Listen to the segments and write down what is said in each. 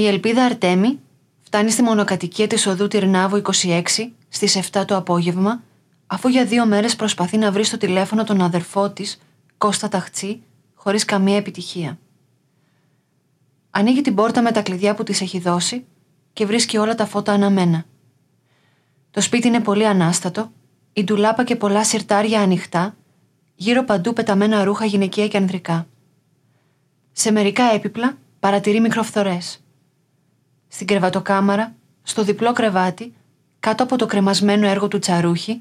Η Ελπίδα Αρτέμι φτάνει στη μονοκατοικία της οδού Τυρνάβου 26 στις 7 το απόγευμα, αφού για δύο μέρες προσπαθεί να βρει στο τηλέφωνο τον αδερφό της, Κώστα Ταχτσί, χωρίς καμία επιτυχία. Ανοίγει την πόρτα με τα κλειδιά που της έχει δώσει και βρίσκει όλα τα φώτα αναμένα. Το σπίτι είναι πολύ ανάστατο, η ντουλάπα και πολλά σιρτάρια ανοιχτά, γύρω παντού πεταμένα ρούχα γυναικεία και ανδρικά. Σε μερικά έπιπλα παρατηρεί μικροφθορές. Στην κρεβατοκάμαρα, στο διπλό κρεβάτι, κάτω από το κρεμασμένο έργο του Τσαρούχη,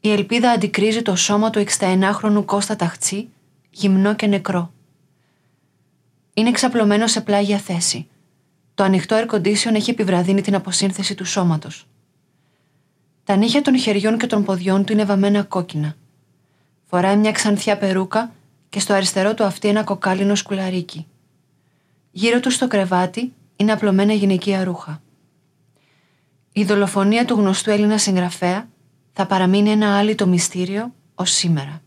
η ελπίδα αντικρίζει το σώμα του 61χρονου Κώστα Ταχτσί, γυμνό και νεκρό. Είναι ξαπλωμένο σε πλάγια θέση. Το ανοιχτό air condition έχει επιβραδύνει την αποσύνθεση του σώματος. Τα νύχια των χεριών και των ποδιών του είναι βαμμένα κόκκινα. Φοράει μια ξανθιά περούκα και στο αριστερό του αυτή ένα κοκάλινο σκουλαρίκι. Γύρω του στο κρεβάτι είναι απλωμένα γυναικεία ρούχα. Η δολοφονία του γνωστού Έλληνα συγγραφέα θα παραμείνει ένα άλυτο μυστήριο ως σήμερα.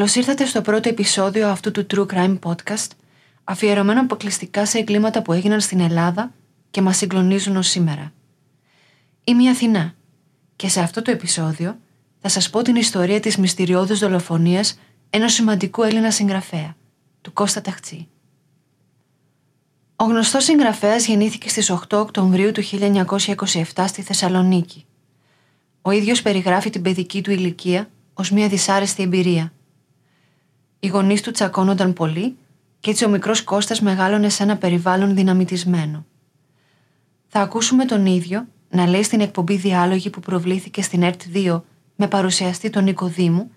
Καλώς ήρθατε στο πρώτο επεισόδιο αυτού του True Crime Podcast, αφιερωμένο αποκλειστικά σε εγκλήματα που έγιναν στην Ελλάδα και μας συγκλονίζουν ως σήμερα. Είμαι η Αθηνά και σε αυτό το επεισόδιο θα σας πω την ιστορία της μυστηριώδους δολοφονίας ενός σημαντικού Έλληνα συγγραφέα, του Κώστα Ταχτσί. Ο γνωστός συγγραφέας γεννήθηκε στις 8 Οκτωβρίου του 1927 στη Θεσσαλονίκη. Ο ίδιος περιγράφει την παιδική του ηλικία ως μια δυσάρεστη εμπειρία οι γονείς του τσακώνονταν πολύ και έτσι ο μικρός Κώστας μεγάλωνε σε ένα περιβάλλον δυναμητισμένο. Θα ακούσουμε τον ίδιο να λέει στην εκπομπή Διάλογη που προβλήθηκε στην ΕΡΤ 2 με παρουσιαστή τον Νίκο Δήμου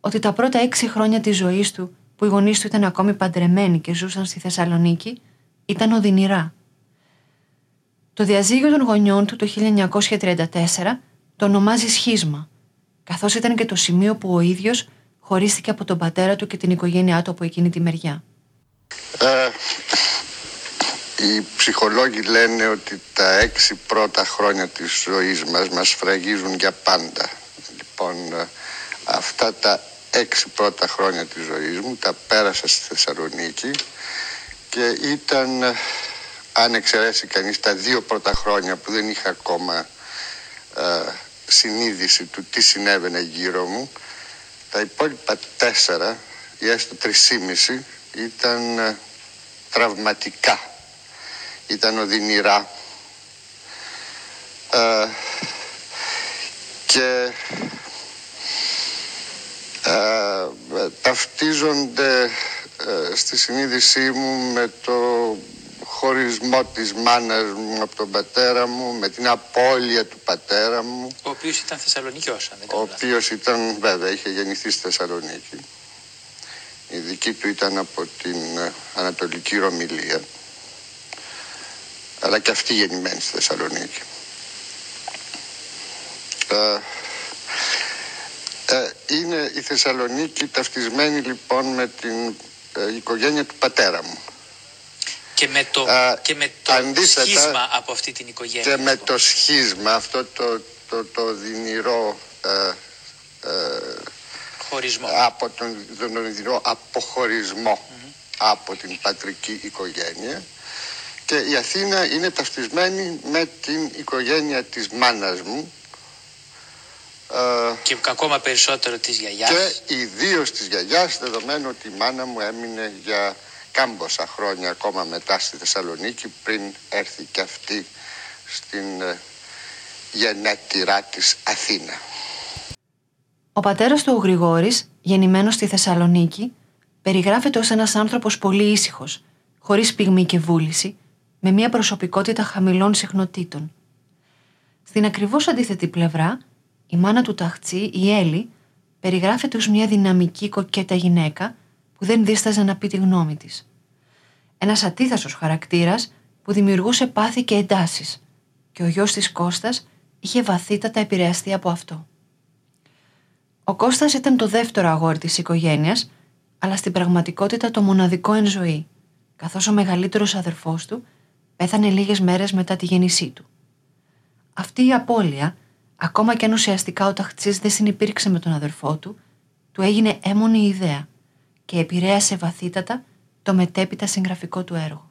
ότι τα πρώτα έξι χρόνια της ζωής του που οι γονείς του ήταν ακόμη παντρεμένοι και ζούσαν στη Θεσσαλονίκη ήταν οδυνηρά. Το διαζύγιο των γονιών του το 1934 το ονομάζει σχίσμα, καθώς ήταν και το σημείο που ο ίδιος χωρίστηκε από τον πατέρα του και την οικογένειά του από εκείνη τη μεριά. Ε, οι ψυχολόγοι λένε ότι τα έξι πρώτα χρόνια της ζωής μας μας φραγίζουν για πάντα. Λοιπόν, ε, αυτά τα έξι πρώτα χρόνια της ζωής μου τα πέρασα στη Θεσσαλονίκη και ήταν, ε, αν εξαιρέσει κανείς τα δύο πρώτα χρόνια που δεν είχα ακόμα ε, συνείδηση του τι συνέβαινε γύρω μου, τα υπόλοιπα τέσσερα ή έστω τρισήμιση ήταν ε, τραυματικά, ήταν οδυνηρά. Ε, και ε, ταυτίζονται ε, στη συνείδησή μου με το χωρισμό της μάνας μου από τον πατέρα μου, με την απώλεια του πατέρα μου. Ο οποίος ήταν Θεσσαλονίκιος, αν δεν Ο οποίος ήταν, βέβαια, είχε γεννηθεί στη Θεσσαλονίκη. Η δική του ήταν από την ε, Ανατολική Ρωμιλία. Αλλά και αυτή γεννημένη στη Θεσσαλονίκη. Ε, ε, είναι η Θεσσαλονίκη ταυτισμένη λοιπόν με την οικογένεια του πατέρα μου και με το, και με το σχίσμα από αυτή την οικογένεια. Και με το σχίσμα, αυτό το, το, το δυνηρό ε, ε, χωρισμό. Από τον, τον δυνηρό αποχωρισμό από την πατρική οικογένεια και η Αθήνα είναι ταυτισμένη με την οικογένεια της μάνας μου ε, και ακόμα περισσότερο της γιαγιάς και ιδίως της γιαγιάς δεδομένου ότι η μάνα μου έμεινε για κάμποσα χρόνια ακόμα μετά στη Θεσσαλονίκη πριν έρθει και αυτή στην ε, γενέτειρά της Αθήνα. Ο πατέρας του ο Γρηγόρης, γεννημένος στη Θεσσαλονίκη, περιγράφεται ως ένας άνθρωπος πολύ ήσυχος, χωρίς πυγμή και βούληση, με μια προσωπικότητα χαμηλών συχνοτήτων. Στην ακριβώς αντίθετη πλευρά, η μάνα του ταχτσί, η Έλλη, περιγράφεται ως μια δυναμική κοκέτα γυναίκα που δεν δίσταζε να πει τη γνώμη της. Ένας ατίθασος χαρακτήρας που δημιουργούσε πάθη και εντάσεις και ο γιος της Κώστας είχε βαθύτατα επηρεαστεί από αυτό. Ο Κώστας ήταν το δεύτερο αγόρι της οικογένειας, αλλά στην πραγματικότητα το μοναδικό εν ζωή, καθώς ο μεγαλύτερος αδερφός του πέθανε λίγες μέρες μετά τη γέννησή του. Αυτή η απώλεια, ακόμα και αν ουσιαστικά ο Ταχτσής δεν συνυπήρξε με τον αδερφό του, του έγινε έμονη ιδέα και επηρέασε βαθύτατα το μετέπειτα συγγραφικό του έργο.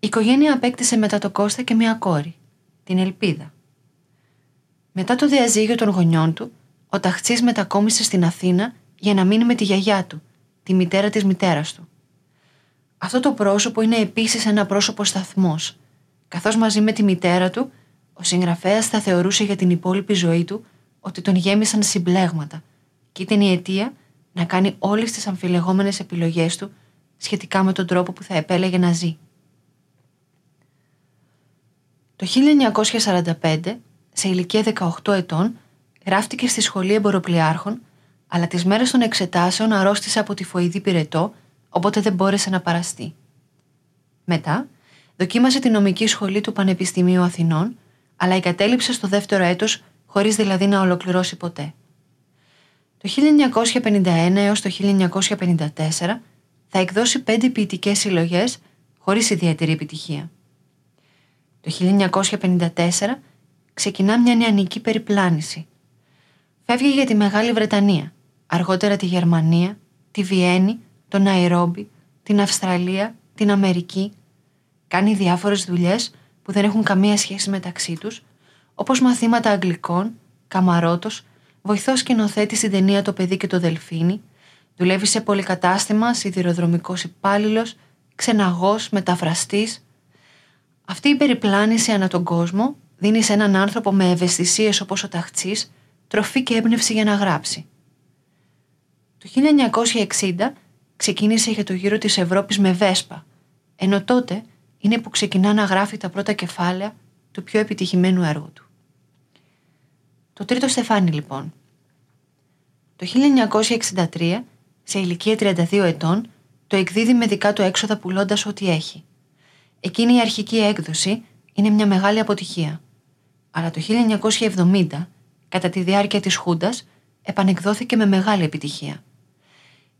Η οικογένεια απέκτησε μετά το Κώστα και μια κόρη, την Ελπίδα. Μετά το διαζύγιο των γονιών του, ο Ταχτσής μετακόμισε στην Αθήνα για να μείνει με τη γιαγιά του, τη μητέρα της μητέρας του. Αυτό το πρόσωπο είναι επίσης ένα πρόσωπο σταθμός, καθώς μαζί με τη μητέρα του, ο συγγραφέας θα θεωρούσε για την υπόλοιπη ζωή του ότι τον γέμισαν συμπλέγματα και ήταν η αιτία να κάνει όλες τις αμφιλεγόμενες επιλογές του σχετικά με τον τρόπο που θα επέλεγε να ζει. Το 1945, σε ηλικία 18 ετών, γράφτηκε στη σχολή εμποροπλιάρχων, αλλά τις μέρες των εξετάσεων αρρώστησε από τη φοηδή πυρετό, οπότε δεν μπόρεσε να παραστεί. Μετά, δοκίμασε τη νομική σχολή του Πανεπιστημίου Αθηνών, αλλά εγκατέλειψε στο δεύτερο έτος, χωρίς δηλαδή να ολοκληρώσει ποτέ. Το 1951 έως το 1954 θα εκδώσει πέντε ποιητικέ συλλογές χωρίς ιδιαίτερη επιτυχία. Το 1954 ξεκινά μια νεανική περιπλάνηση. Φεύγει για τη Μεγάλη Βρετανία, αργότερα τη Γερμανία, τη Βιέννη, τον Ναϊρόμπι, την Αυστραλία, την Αμερική. Κάνει διάφορες δουλειές που δεν έχουν καμία σχέση μεταξύ τους, όπως μαθήματα αγγλικών, καμαρότος, βοηθός σκηνοθέτης στην ταινία «Το παιδί και το δελφίνι», δουλεύει σε πολυκατάστημα, σιδηροδρομικός υπάλληλος, ξεναγός, μεταφραστής. Αυτή η περιπλάνηση ανά τον κόσμο δίνει σε έναν άνθρωπο με ευαισθησίες όπως ο ταχτσής τροφή και έμπνευση για να γράψει. Το 1960 ξεκίνησε για το γύρο της Ευρώπης με Βέσπα, ενώ τότε είναι που ξεκινά να γράφει τα πρώτα κεφάλαια του πιο επιτυχημένου έργου του. Το τρίτο στεφάνι λοιπόν. Το 1963, σε ηλικία 32 ετών, το εκδίδει με δικά του έξοδα πουλώντας ό,τι έχει. Εκείνη η αρχική έκδοση είναι μια μεγάλη αποτυχία. Αλλά το 1970, κατά τη διάρκεια της Χούντας, επανεκδόθηκε με μεγάλη επιτυχία.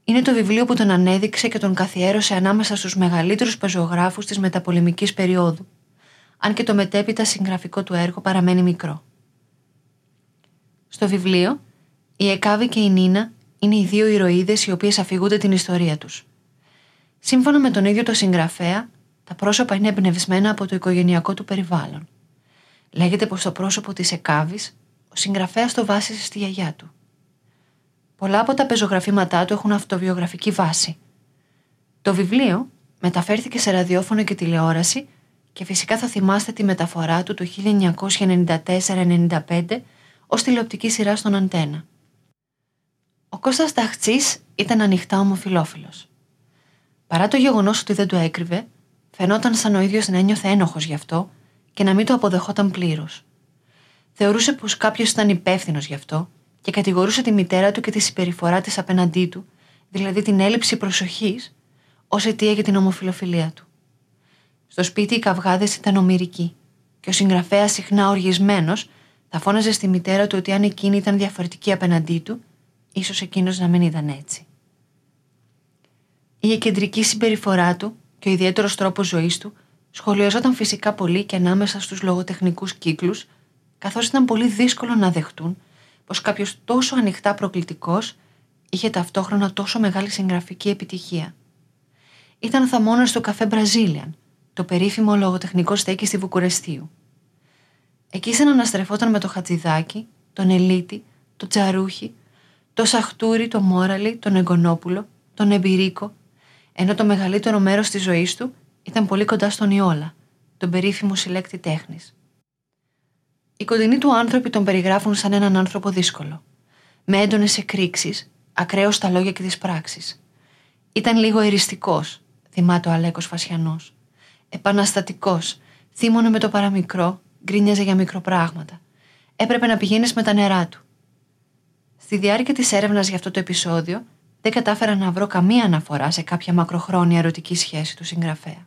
Είναι το βιβλίο που τον ανέδειξε και τον καθιέρωσε ανάμεσα στους μεγαλύτερους πεζογράφους της μεταπολεμικής περίοδου, αν και το μετέπειτα συγγραφικό του έργο παραμένει μικρό. Στο βιβλίο, η Εκάβη και η Νίνα είναι οι δύο ηρωίδες οι οποίες αφηγούνται την ιστορία τους. Σύμφωνα με τον ίδιο το συγγραφέα, τα πρόσωπα είναι εμπνευσμένα από το οικογενειακό του περιβάλλον. Λέγεται πως το πρόσωπο της Εκάβης, ο συγγραφέας το βάσισε στη γιαγιά του. Πολλά από τα πεζογραφήματά του έχουν αυτοβιογραφική βάση. Το βιβλίο μεταφέρθηκε σε ραδιόφωνο και τηλεόραση και φυσικά θα θυμάστε τη μεταφορά του το 1994-95 ως τηλεοπτική σειρά στον Αντένα. Ο Κώστας Ταχτσής ήταν ανοιχτά ομοφιλόφιλος. Παρά το γεγονός ότι δεν το έκρυβε, φαινόταν σαν ο ίδιος να ένιωθε ένοχος γι' αυτό και να μην το αποδεχόταν πλήρως. Θεωρούσε πως κάποιος ήταν υπεύθυνος γι' αυτό και κατηγορούσε τη μητέρα του και τη συμπεριφορά της απέναντί του, δηλαδή την έλλειψη προσοχής, ως αιτία για την ομοφιλοφιλία του. Στο σπίτι οι καυγάδες ήταν ομοιρικοί και ο συγγραφέας συχνά οργισμένος θα φώναζε στη μητέρα του ότι αν εκείνη ήταν διαφορετική απέναντί του, ίσως εκείνος να μην ήταν έτσι. Η εκεντρική συμπεριφορά του και ο ιδιαίτερος τρόπος ζωής του σχολιαζόταν φυσικά πολύ και ανάμεσα στους λογοτεχνικούς κύκλους, καθώς ήταν πολύ δύσκολο να δεχτούν πως κάποιος τόσο ανοιχτά προκλητικός είχε ταυτόχρονα τόσο μεγάλη συγγραφική επιτυχία. Ήταν θαμώνας στο καφέ Μπραζίλιαν, το περίφημο λογοτεχνικό στέκι στη Βουκουρεστίου. Εκεί συναναστρεφόταν με το Χατζηδάκι, τον Ελύτη, τον Τσαρούχη, το Σαχτούρη, τον Μόραλι, τον Εγγονόπουλο, τον Εμπειρίκο, ενώ το μεγαλύτερο μέρος της ζωής του ήταν πολύ κοντά στον Ιόλα, τον περίφημο συλλέκτη τέχνης. Οι κοντινοί του άνθρωποι τον περιγράφουν σαν έναν άνθρωπο δύσκολο, με έντονες εκρήξεις, ακραίο στα λόγια και τις πράξεις. Ήταν λίγο εριστικός, θυμάται ο Αλέκος Φασιανός. Επαναστατικός, θύμωνε με το παραμικρό γκρίνιαζε για μικροπράγματα. έπρεπε να πηγαίνεις με τα νερά του. Στη διάρκεια της έρευνας για αυτό το επεισόδιο, δεν κατάφερα να βρω καμία αναφορά σε κάποια μακροχρόνια ερωτική σχέση του συγγραφέα.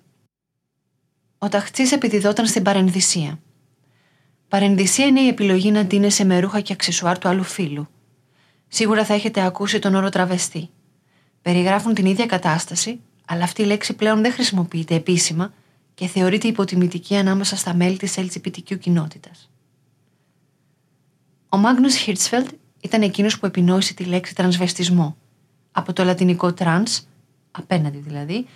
Ο ταχτσή επιδιδόταν στην παρενδυσία. Παρενδυσία είναι η επιλογή να ντύνεσαι με ρούχα και αξισουάρ του άλλου φίλου. Σίγουρα θα έχετε ακούσει τον όρο τραβεστή. Περιγράφουν την ίδια κατάσταση, αλλά αυτή η λέξη πλέον δεν χρησιμοποιείται επίσημα και θεωρείται υποτιμητική ανάμεσα στα μέλη της LGBTQ κοινότητας. Ο Μάγνους Χίρτσφελτ ήταν εκείνος που επινόησε τη λέξη τρανσβεστισμό, από το λατινικό trans, απέναντι δηλαδή,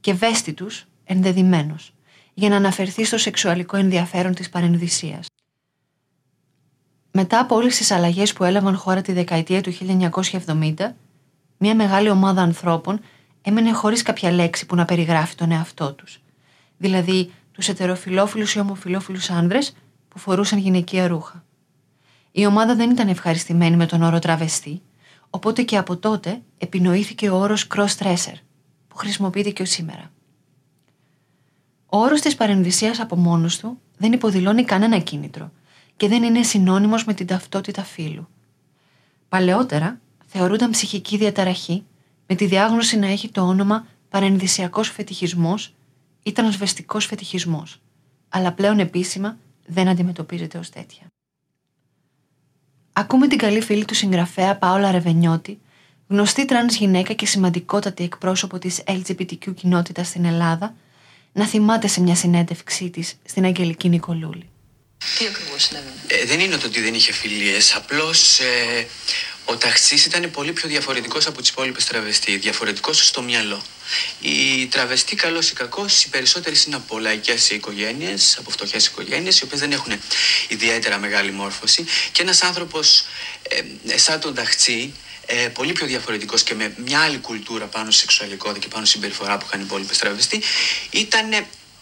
και βέστητους, ενδεδειμένος, για να αναφερθεί στο σεξουαλικό ενδιαφέρον της παρενδυσίας. Μετά από όλες τις αλλαγές που έλαβαν χώρα τη δεκαετία του 1970, μια μεγάλη ομάδα ανθρώπων έμενε χωρίς κάποια λέξη που να περιγράφει τον εαυτό τους. Δηλαδή, τους ετεροφιλόφιλους ή ομοφιλόφιλους άνδρες που φορούσαν γυναικεία ρούχα. Η ομάδα δεν ήταν ευχαριστημένη με τον όρο τραβεστή, οπότε και από τότε επινοήθηκε ο όρος cross-dresser, που χρησιμοποιείται και σήμερα. Ο όρος της παρενδυσίας από μόνος του δεν υποδηλώνει κανένα κίνητρο και δεν είναι συνώνυμος με την ταυτότητα φύλου. Παλαιότερα θεωρούνταν ψυχική διαταραχή με τη διάγνωση να έχει το όνομα παρενδυσιακός φετιχισμός ή τρανσβεστικός φετιχισμός, αλλά πλέον επίσημα δεν αντιμετωπίζεται ως τέτοια. Ακούμε την καλή φίλη του συγγραφέα Πάολα Ρεβενιώτη, γνωστή τρανς γυναίκα και σημαντικότατη εκπρόσωπο της LGBTQ κοινότητας στην Ελλάδα, να θυμάται σε μια συνέντευξή της στην Αγγελική Νικολούλη. Τι ακριβώς συνέβαινε. Ε, δεν είναι το ότι δεν είχε φιλίες. Απλώς ε, ο ταξί ήταν πολύ πιο διαφορετικός από τις υπόλοιπες τραβεστή. Διαφορετικός στο μυαλό. Οι τραβεστή, καλός ή κακός, οι περισσότερε είναι από λαϊκές οικογένειες, από φτωχές οικογένειες, οι οποίες δεν έχουν ιδιαίτερα μεγάλη μόρφωση. Και ένας άνθρωπος ε, σαν τον ταξί, ε, πολύ πιο διαφορετικός και με μια άλλη κουλτούρα πάνω στη σεξουαλικότητα και πάνω στη συμπεριφορά που είχαν οι υπόλοιπες τραβεστή, ήταν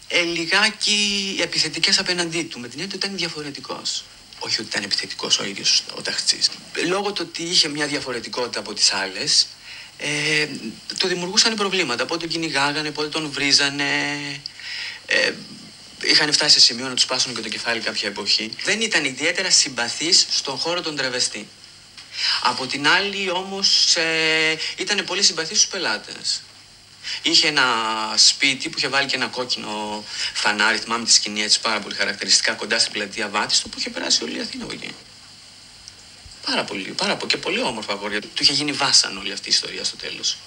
ε, λιγάκι επιθετικές απέναντί του. Με την έννοια ότι ήταν διαφορετικός. Όχι ότι ήταν επιθετικός ο ίδιος ο ταχτσή. Λόγω του ότι είχε μια διαφορετικότητα από τις άλλες, ε, του δημιουργούσαν προβλήματα. Πότε τον κυνηγάγανε, πότε τον βρίζανε. Ε, είχαν φτάσει σε σημείο να τους πάσουν και το κεφάλι κάποια εποχή. Δεν ήταν ιδιαίτερα συμπαθή στον χώρο των τραβεστή. Από την άλλη όμως ε, ήταν πολύ συμπαθή στους πελάτες. Είχε ένα σπίτι που είχε βάλει και ένα κόκκινο φανάρι, θυμάμαι τη σκηνή έτσι πάρα πολύ χαρακτηριστικά κοντά στην πλατεία Βάτιστο που είχε περάσει όλη η Αθήνα από εκεί. Πάρα πολύ, πάρα πολύ και πολύ όμορφα αγόρια. Του είχε γίνει βάσανο όλη αυτή η ιστορία στο τέλος.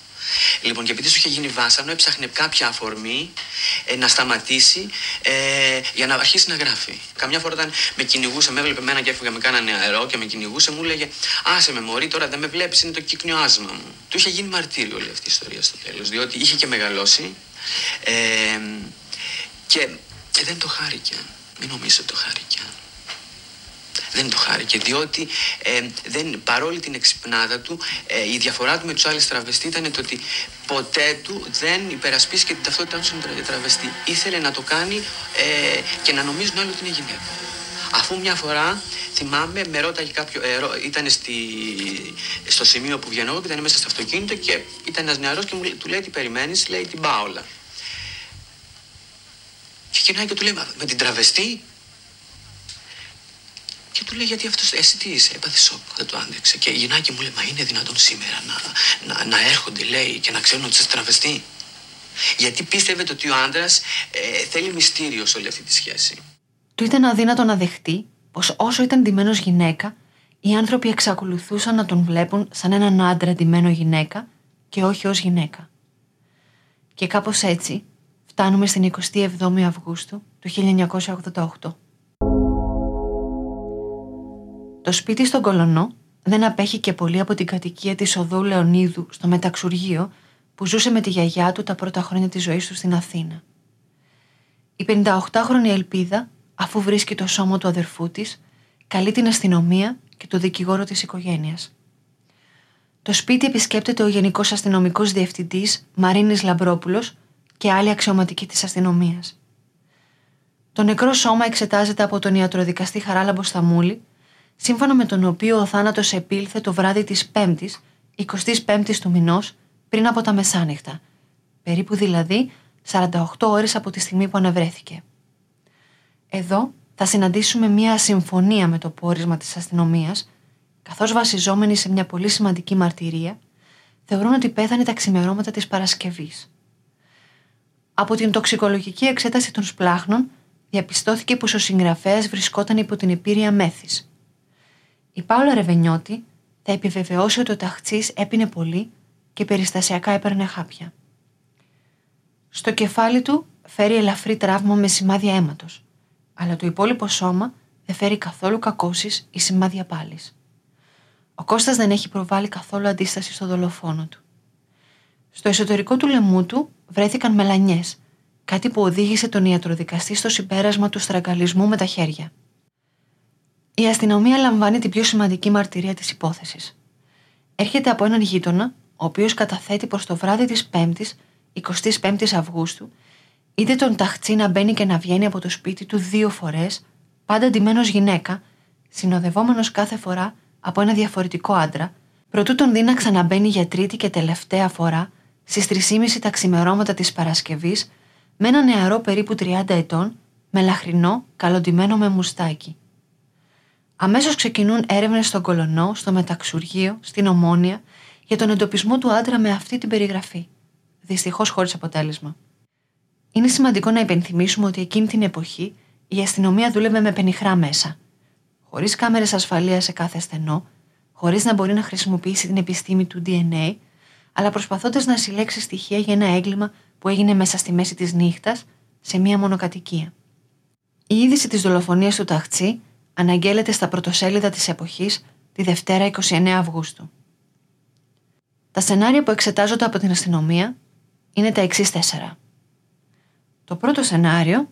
Λοιπόν, και επειδή σου είχε γίνει βάσανο, έψαχνε κάποια αφορμή ε, να σταματήσει ε, για να αρχίσει να γράφει. Καμιά φορά όταν με κυνηγούσε, με έβλεπε εμένα και έφυγα με κάνα νεαρό και με κυνηγούσε, μου έλεγε Άσε με μωρή, τώρα δεν με βλέπεις, είναι το κύκνιο άσμα μου. Του είχε γίνει μαρτύριο όλη αυτή η ιστορία στο τέλος, διότι είχε και μεγαλώσει ε, και, και δεν το χάρηκε. Μην νομίζω το χάρηκε δεν το χάρηκε. Διότι ε, δεν, παρόλη την εξυπνάδα του, ε, η διαφορά του με τους άλλους τραβεστή ήταν το ότι ποτέ του δεν υπερασπίστηκε την ταυτότητά του σαν τραβεστή. Ήθελε να το κάνει ε, και να νομίζουν όλοι ότι είναι γυναίκα. Αφού μια φορά θυμάμαι, με ρώταγε κάποιο. Ε, ήταν στη, στο σημείο που βγαίνω εγώ και ήταν μέσα στο αυτοκίνητο και ήταν ένας νεαρός και μου, του λέει τι περιμένεις, λέει την Πάολα. Και κοινάει και του λέει, με την τραβεστή, και του λέει γιατί αυτός, εσύ τι είσαι, έπαθε σοκ, δεν το άντεξε. Και η γυναίκα μου λέει, Μα είναι δυνατόν σήμερα να, να, να έρχονται, λέει, και να ξέρουν ότι είσαι τραβεστή. Γιατί πίστευε ότι ο άντρας ε, θέλει μυστήριο σε όλη αυτή τη σχέση. Του ήταν αδύνατο να δεχτεί πως όσο ήταν ντυμένος γυναίκα, οι άνθρωποι εξακολουθούσαν να τον βλέπουν σαν έναν άντρα ντυμένο γυναίκα και όχι ως γυναίκα. Και κάπως έτσι φτάνουμε στην 27η Αυγούστου του 1988. Το σπίτι στον Κολονό δεν απέχει και πολύ από την κατοικία της οδού Λεωνίδου στο Μεταξουργείο που ζούσε με τη γιαγιά του τα πρώτα χρόνια της ζωής του στην Αθήνα. Η 58χρονη Ελπίδα, αφού βρίσκει το σώμα του αδερφού της, καλεί την αστυνομία και το δικηγόρο της οικογένειας. Το σπίτι επισκέπτεται ο Γενικός Αστυνομικός Διευθυντής Μαρίνης Λαμπρόπουλος και άλλοι αξιωματικοί της αστυνομίας. Το νεκρό σώμα εξετάζεται από τον ιατροδικαστή Χαράλαμπο Σταμούλη σύμφωνα με τον οποίο ο θάνατος επήλθε το βράδυ της 5ης, 25ης του μηνός, πριν από τα μεσάνυχτα, περίπου δηλαδή 48 ώρες από τη στιγμή που αναβρέθηκε. Εδώ θα συναντήσουμε μια συμφωνία με το πόρισμα της αστυνομίας, καθώς βασιζόμενοι σε μια πολύ σημαντική μαρτυρία, θεωρούν ότι πέθανε τα ξημερώματα της Παρασκευής. Από την τοξικολογική εξέταση των σπλάχνων διαπιστώθηκε πως ο συγγραφέας βρισκόταν υπό την επίρρεια μέθης. Η Πάολα Ρεβενιώτη θα επιβεβαιώσει ότι ο ταχτσής έπινε πολύ και περιστασιακά έπαιρνε χάπια. Στο κεφάλι του φέρει ελαφρύ τραύμα με σημάδια αίματος, αλλά το υπόλοιπο σώμα δεν φέρει καθόλου κακώσεις ή σημάδια πάλης. Ο Κώστας δεν έχει προβάλει καθόλου αντίσταση στο δολοφόνο του. Στο εσωτερικό του λαιμού του βρέθηκαν μελανιές, κάτι που οδήγησε τον ιατροδικαστή στο συμπέρασμα του στραγγαλισμού με τα χέρια. Η αστυνομία λαμβάνει την πιο σημαντική μαρτυρία της υπόθεσης. Έρχεται από έναν γείτονα, ο οποίος καταθέτει πως το βράδυ της 5ης, 25ης Αυγούστου, είδε τον ταχτσί να μπαίνει και να βγαίνει από το σπίτι του δύο φορές, πάντα ντυμένος γυναίκα, συνοδευόμενος κάθε φορά από ένα διαφορετικό άντρα, προτού τον δει να ξαναμπαίνει για τρίτη και τελευταία φορά στις 3.30 τα ξημερώματα της Παρασκευής με ένα νεαρό περίπου 30 ετών, με λαχρινό, καλοντημένο με μουστάκι. Αμέσως ξεκινούν έρευνες στον Κολονό, στο Μεταξουργείο, στην Ομόνια για τον εντοπισμό του άντρα με αυτή την περιγραφή. Δυστυχώς χωρίς αποτέλεσμα. Είναι σημαντικό να υπενθυμίσουμε ότι εκείνη την εποχή η αστυνομία δούλευε με πενιχρά μέσα. Χωρίς κάμερες ασφαλείας σε κάθε στενό, χωρίς να μπορεί να χρησιμοποιήσει την επιστήμη του DNA, αλλά προσπαθώντας να συλλέξει στοιχεία για ένα έγκλημα που έγινε μέσα στη μέση της νύχτας σε μία μονοκατοικία. Η είδηση της δολοφονίας του Ταχτσί αναγγέλλεται στα πρωτοσέλιδα της εποχής τη Δευτέρα 29 Αυγούστου. Τα σενάρια που εξετάζονται από την αστυνομία είναι τα εξής τέσσερα. Το πρώτο σενάριο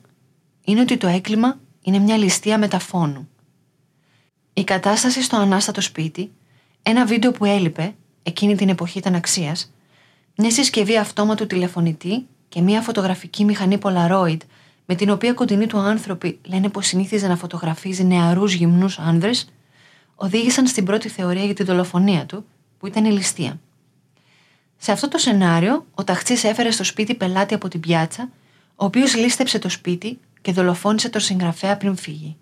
είναι ότι το έγκλημα είναι μια ληστεία μεταφώνου. Η κατάσταση στο ανάστατο σπίτι, ένα βίντεο που έλειπε, εκείνη την εποχή ήταν αξίας, μια συσκευή αυτόματου τηλεφωνητή και μια φωτογραφική μηχανή Polaroid με την οποία κοντινοί του άνθρωποι λένε πως συνήθιζε να φωτογραφίζει νεαρούς γυμνούς άνδρες, οδήγησαν στην πρώτη θεωρία για τη δολοφονία του, που ήταν η ληστεία. Σε αυτό το σενάριο, ο ταχτσή έφερε στο σπίτι πελάτη από την πιάτσα, ο οποίος λίστεψε το σπίτι και δολοφόνησε τον συγγραφέα πριν φύγει.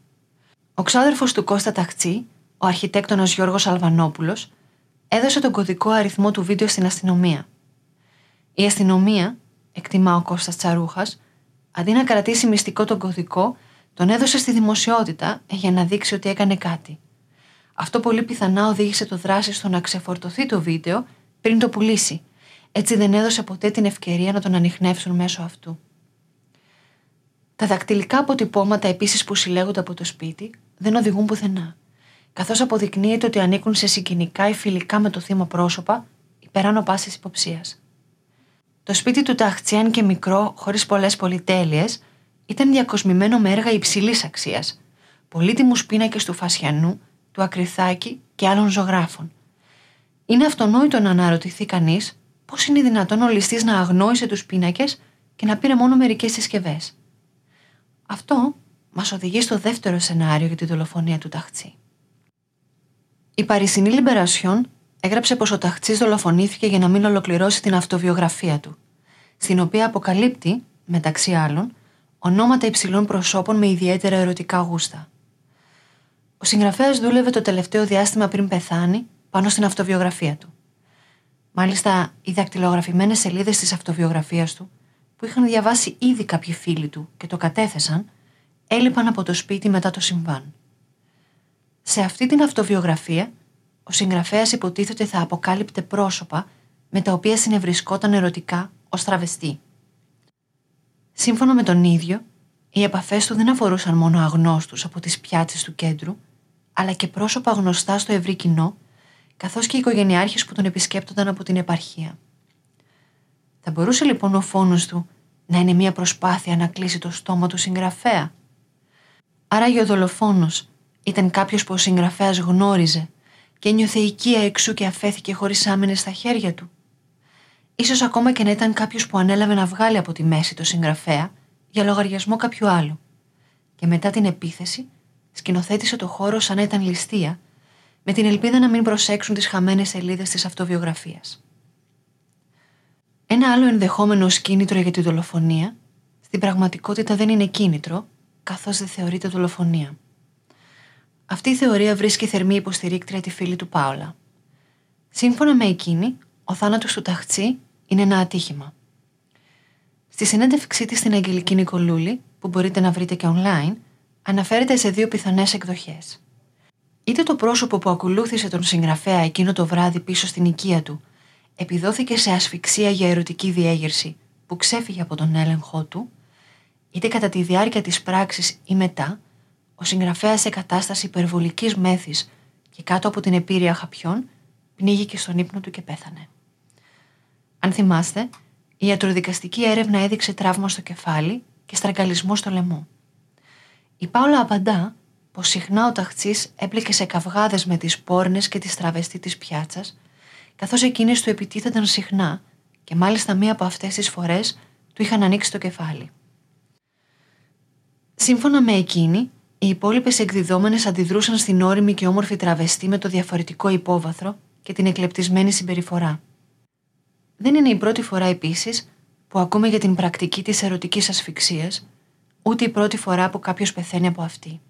Ο ξάδερφος του Κώστα Ταχτσή, ο αρχιτέκτονας Γιώργος Αλβανόπουλος, έδωσε τον κωδικό αριθμό του βίντεο στην αστυνομία. Η αστυνομία, εκτιμά ο Κώστας Τσαρούχας, αντί να κρατήσει μυστικό τον κωδικό, τον έδωσε στη δημοσιότητα για να δείξει ότι έκανε κάτι. Αυτό πολύ πιθανά οδήγησε το δράση στο να ξεφορτωθεί το βίντεο πριν το πουλήσει. Έτσι δεν έδωσε ποτέ την ευκαιρία να τον ανοιχνεύσουν μέσω αυτού. Τα δακτυλικά αποτυπώματα επίσης που συλλέγονται από το σπίτι δεν οδηγούν πουθενά, καθώς αποδεικνύεται ότι ανήκουν σε συγκινικά ή φιλικά με το θύμα πρόσωπα υπεράνω πάσης υποψίας. Το σπίτι του Ταχτσιάν και μικρό, χωρίς πολλές πολυτέλειες, ήταν διακοσμημένο με έργα υψηλής αξίας, πολύτιμους πίνακες του Φασιανού, του Ακριθάκη και άλλων ζωγράφων. Είναι αυτονόητο να αναρωτηθεί κανείς πώς είναι δυνατόν ο ληστής να αγνόησε τους πίνακες και να πήρε μόνο μερικές συσκευές. Αυτό μας οδηγεί στο δεύτερο σενάριο για τη δολοφονία του Ταχτσί. Η Παρισινή Λιμπερασιόν έγραψε πως ο Ταχτσί δολοφονήθηκε για να μην ολοκληρώσει την αυτοβιογραφία του, στην οποία αποκαλύπτει, μεταξύ άλλων, ονόματα υψηλών προσώπων με ιδιαίτερα ερωτικά γούστα. Ο συγγραφέας δούλευε το τελευταίο διάστημα πριν πεθάνει πάνω στην αυτοβιογραφία του. Μάλιστα, οι δακτυλογραφημένες σελίδες της αυτοβιογραφίας του που είχαν διαβάσει ήδη κάποιοι φίλοι του και το κατέθεσαν, έλειπαν από το σπίτι μετά το συμβάν. Σε αυτή την αυτοβιογραφία, ο συγγραφέας υποτίθεται θα αποκάλυπτε πρόσωπα με τα οποία συνευρισκόταν ερωτικά ως τραβεστή. Σύμφωνα με τον ίδιο, οι επαφές του δεν αφορούσαν μόνο αγνώστους από τις πιάτσες του κέντρου, αλλά και πρόσωπα γνωστά στο ευρύ κοινό, καθώς και οικογενειάρχες που τον επισκέπτονταν από την επαρχία. Θα μπορούσε λοιπόν ο φόνος του να είναι μια προσπάθεια να κλείσει το στόμα του συγγραφέα; Άρα ο δολοφόνος ήταν κάποιος που ο συγγραφέας γνώριζε και νιώθε οικία εξού και αφέθηκε χωρίς άμυνες στα χέρια του. Ίσως ακόμα και να ήταν κάποιος που ανέλαβε να βγάλει από τη μέση το συγγραφέα για λογαριασμό κάποιου άλλου. Και μετά την επίθεση σκηνοθέτησε το χώρο σαν να ήταν ληστεία με την ελπίδα να μην προσέξουν τις χαμένες σελίδες της αυτοβιογραφίας. Ένα άλλο ενδεχόμενο κίνητρο για τη δολοφονία, στην πραγματικότητα δεν είναι κίνητρο, καθώς δεν θεωρείται δολοφονία. Αυτή η θεωρία βρίσκει θερμή υποστηρίκτρια τη φίλη του Πάολα. Σύμφωνα με εκείνη, ο θάνατος του Ταχτσί είναι ένα ατύχημα. Στη συνέντευξή της στην Αγγελική Νικολούλη, που μπορείτε να βρείτε και online, αναφέρεται σε δύο πιθανές εκδοχές. Είτε το πρόσωπο που ακολούθησε τον συγγραφέα εκείνο το βράδυ πίσω στην οικία του επιδόθηκε σε ασφυξία για ερωτική διέγερση που ξέφυγε από τον έλεγχό του, είτε κατά τη διάρκεια της πράξης ή μετά, ο συγγραφέας σε κατάσταση υπερβολικής μέθης και κάτω από την επίρρεια χαπιών πνίγηκε στον ύπνο του και πέθανε. Αν θυμάστε, η ιατροδικαστική έρευνα έδειξε τραύμα στο κεφάλι και στραγγαλισμό στο λαιμό. Η Πάολα απαντά πως συχνά ο ταχτσή έπλεκε σε καυγάδες με τις πόρνες και τη τραβεστή της πιάτσας, καθώς εκείνες του επιτίθενταν συχνά και μάλιστα μία από αυτές τις φορές του είχαν ανοίξει το κεφάλι. Σύμφωνα με εκείνη, οι υπόλοιπες εκδιδόμενες αντιδρούσαν στην όρημη και όμορφη τραβεστή με το διαφορετικό υπόβαθρο και την εκλεπτισμένη συμπεριφορά. Δεν είναι η πρώτη φορά επίσης που ακούμε για την πρακτική της ερωτικής ασφυξίας, ούτε η πρώτη φορά που κάποιος πεθαίνει από αυτή.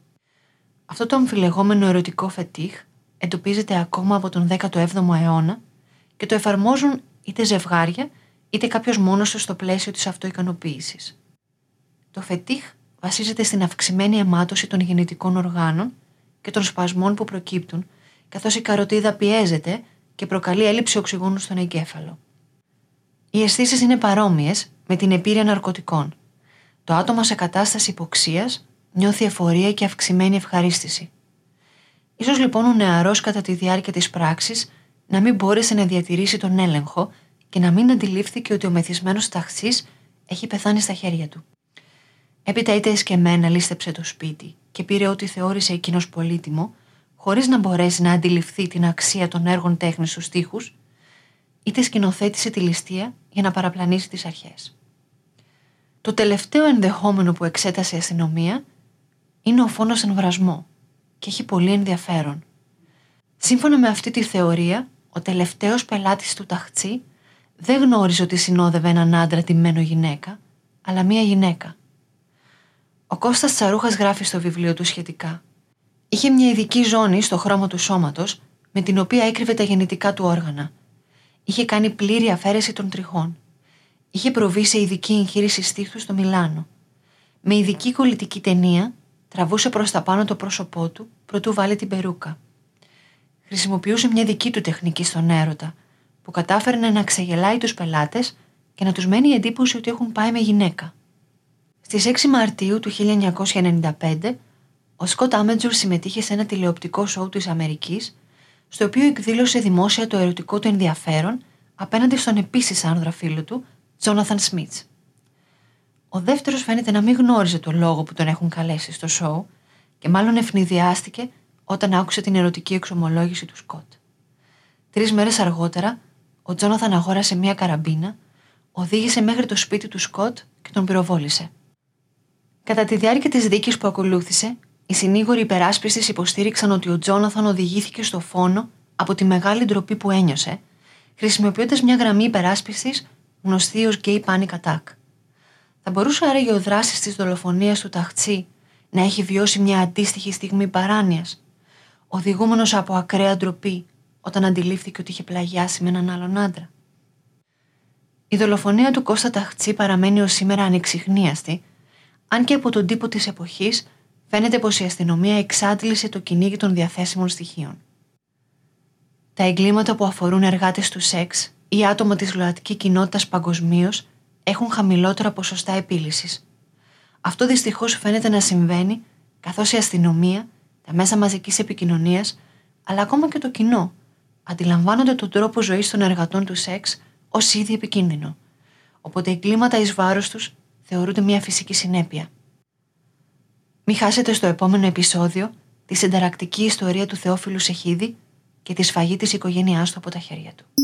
Αυτό το αμφιλεγόμενο ερωτικό φετίχ εντοπίζεται ακόμα από τον 17ο αιώνα και το εφαρμόζουν είτε ζευγάρια είτε κάποιος μόνος του στο πλαίσιο της αυτοικανοποίησης. Το φετίχ βασίζεται στην αυξημένη αιμάτωση των γεννητικών οργάνων και των σπασμών που προκύπτουν, καθώς η καροτίδα πιέζεται και προκαλεί έλλειψη οξυγόνου στον εγκέφαλο. Οι αισθήσεις είναι παρόμοιες με την επίρρεια ναρκωτικών. Το άτομο σε κατάσταση υποξίας νιώθει εφορία και αυξημένη ευχαρίστηση. Ίσως λοιπόν ο νεαρός κατά τη διάρκεια της πράξης να μην μπόρεσε να διατηρήσει τον έλεγχο και να μην αντιλήφθηκε ότι ο μεθυσμένος ταχσής έχει πεθάνει στα χέρια του. Έπειτα είτε εσκεμμένα λίστεψε το σπίτι και πήρε ό,τι θεώρησε εκείνος πολύτιμο, χωρίς να μπορέσει να αντιληφθεί την αξία των έργων τέχνης στους τοίχου, είτε σκηνοθέτησε τη ληστεία για να παραπλανήσει τις αρχές. Το τελευταίο ενδεχόμενο που εξέτασε η αστυνομία είναι ο φόνος εν βρασμό και έχει πολύ ενδιαφέρον. Σύμφωνα με αυτή τη θεωρία, ο τελευταίος πελάτης του ταχτσί δεν γνώριζε ότι συνόδευε έναν άντρα τιμένο γυναίκα, αλλά μία γυναίκα. Ο Κώστας Τσαρούχας γράφει στο βιβλίο του σχετικά. Είχε μια ειδική ζώνη στο χρώμα του σώματος με την οποία έκρυβε τα γεννητικά του όργανα. Είχε κάνει πλήρη αφαίρεση των τριχών. Είχε προβεί σε ειδική εγχείρηση στήθου στο Μιλάνο. Με ειδική κολλητική ταινία Τραβούσε προς τα πάνω το πρόσωπό του προτού βάλει την περούκα. Χρησιμοποιούσε μια δική του τεχνική στον έρωτα, που κατάφερνε να ξεγελάει τους πελάτες και να τους μένει η εντύπωση ότι έχουν πάει με γυναίκα. Στις 6 Μαρτίου του 1995, ο Σκοτ Άμετζουρ συμμετείχε σε ένα τηλεοπτικό σοου της Αμερικής, στο οποίο εκδήλωσε δημόσια το ερωτικό του ενδιαφέρον απέναντι στον επίσης άνδρα φίλο του, Τζόναθαν Σμιτς. Ο δεύτερος φαίνεται να μην γνώριζε το λόγο που τον έχουν καλέσει στο σοου και μάλλον ευνηδιάστηκε όταν άκουσε την ερωτική εξομολόγηση του Σκοτ. Τρεις μέρες αργότερα, ο Τζόναθαν αγόρασε μία καραμπίνα, οδήγησε μέχρι το σπίτι του Σκοτ και τον πυροβόλησε. Κατά τη διάρκεια της δίκης που ακολούθησε, οι συνήγοροι υπεράσπισης υποστήριξαν ότι ο Τζόναθαν οδηγήθηκε στο φόνο από τη μεγάλη ντροπή που ένιωσε, χρησιμοποιώντας μια γραμμή υπεράσπισης γνωστή ως Gay Panic Attack. Θα μπορούσε άραγε ο δράσης της δολοφονίας του Ταχτσί να έχει βιώσει μια αντίστοιχη στιγμή παράνοιας, οδηγούμενος από ακραία ντροπή όταν αντιλήφθηκε ότι είχε πλαγιάσει με έναν άλλον άντρα. Η δολοφονία του Κώστα Ταχτσί παραμένει ως σήμερα ανεξιχνίαστη, αν και από τον τύπο της εποχής φαίνεται πως η αστυνομία εξάντλησε το κυνήγι των διαθέσιμων στοιχείων. Τα εγκλήματα που αφορούν εργάτες του σεξ ή άτομα της ΛΟΑΤΚΙ κοινότητας παγκοσμίως έχουν χαμηλότερα ποσοστά επίλυσης. Αυτό δυστυχώς φαίνεται να συμβαίνει καθώς η αστυνομία, τα μέσα μαζικής επικοινωνίας, αλλά ακόμα και το κοινό, αντιλαμβάνονται τον τρόπο ζωής των εργατών του σεξ ως ήδη επικίνδυνο. Οπότε οι κλίματα εις βάρος τους θεωρούνται μια φυσική συνέπεια. Μην χάσετε στο επόμενο επεισόδιο τη συνταρακτική ιστορία του Θεόφιλου Σεχίδη και τη σφαγή της οικογένειάς του από τα χέρια του.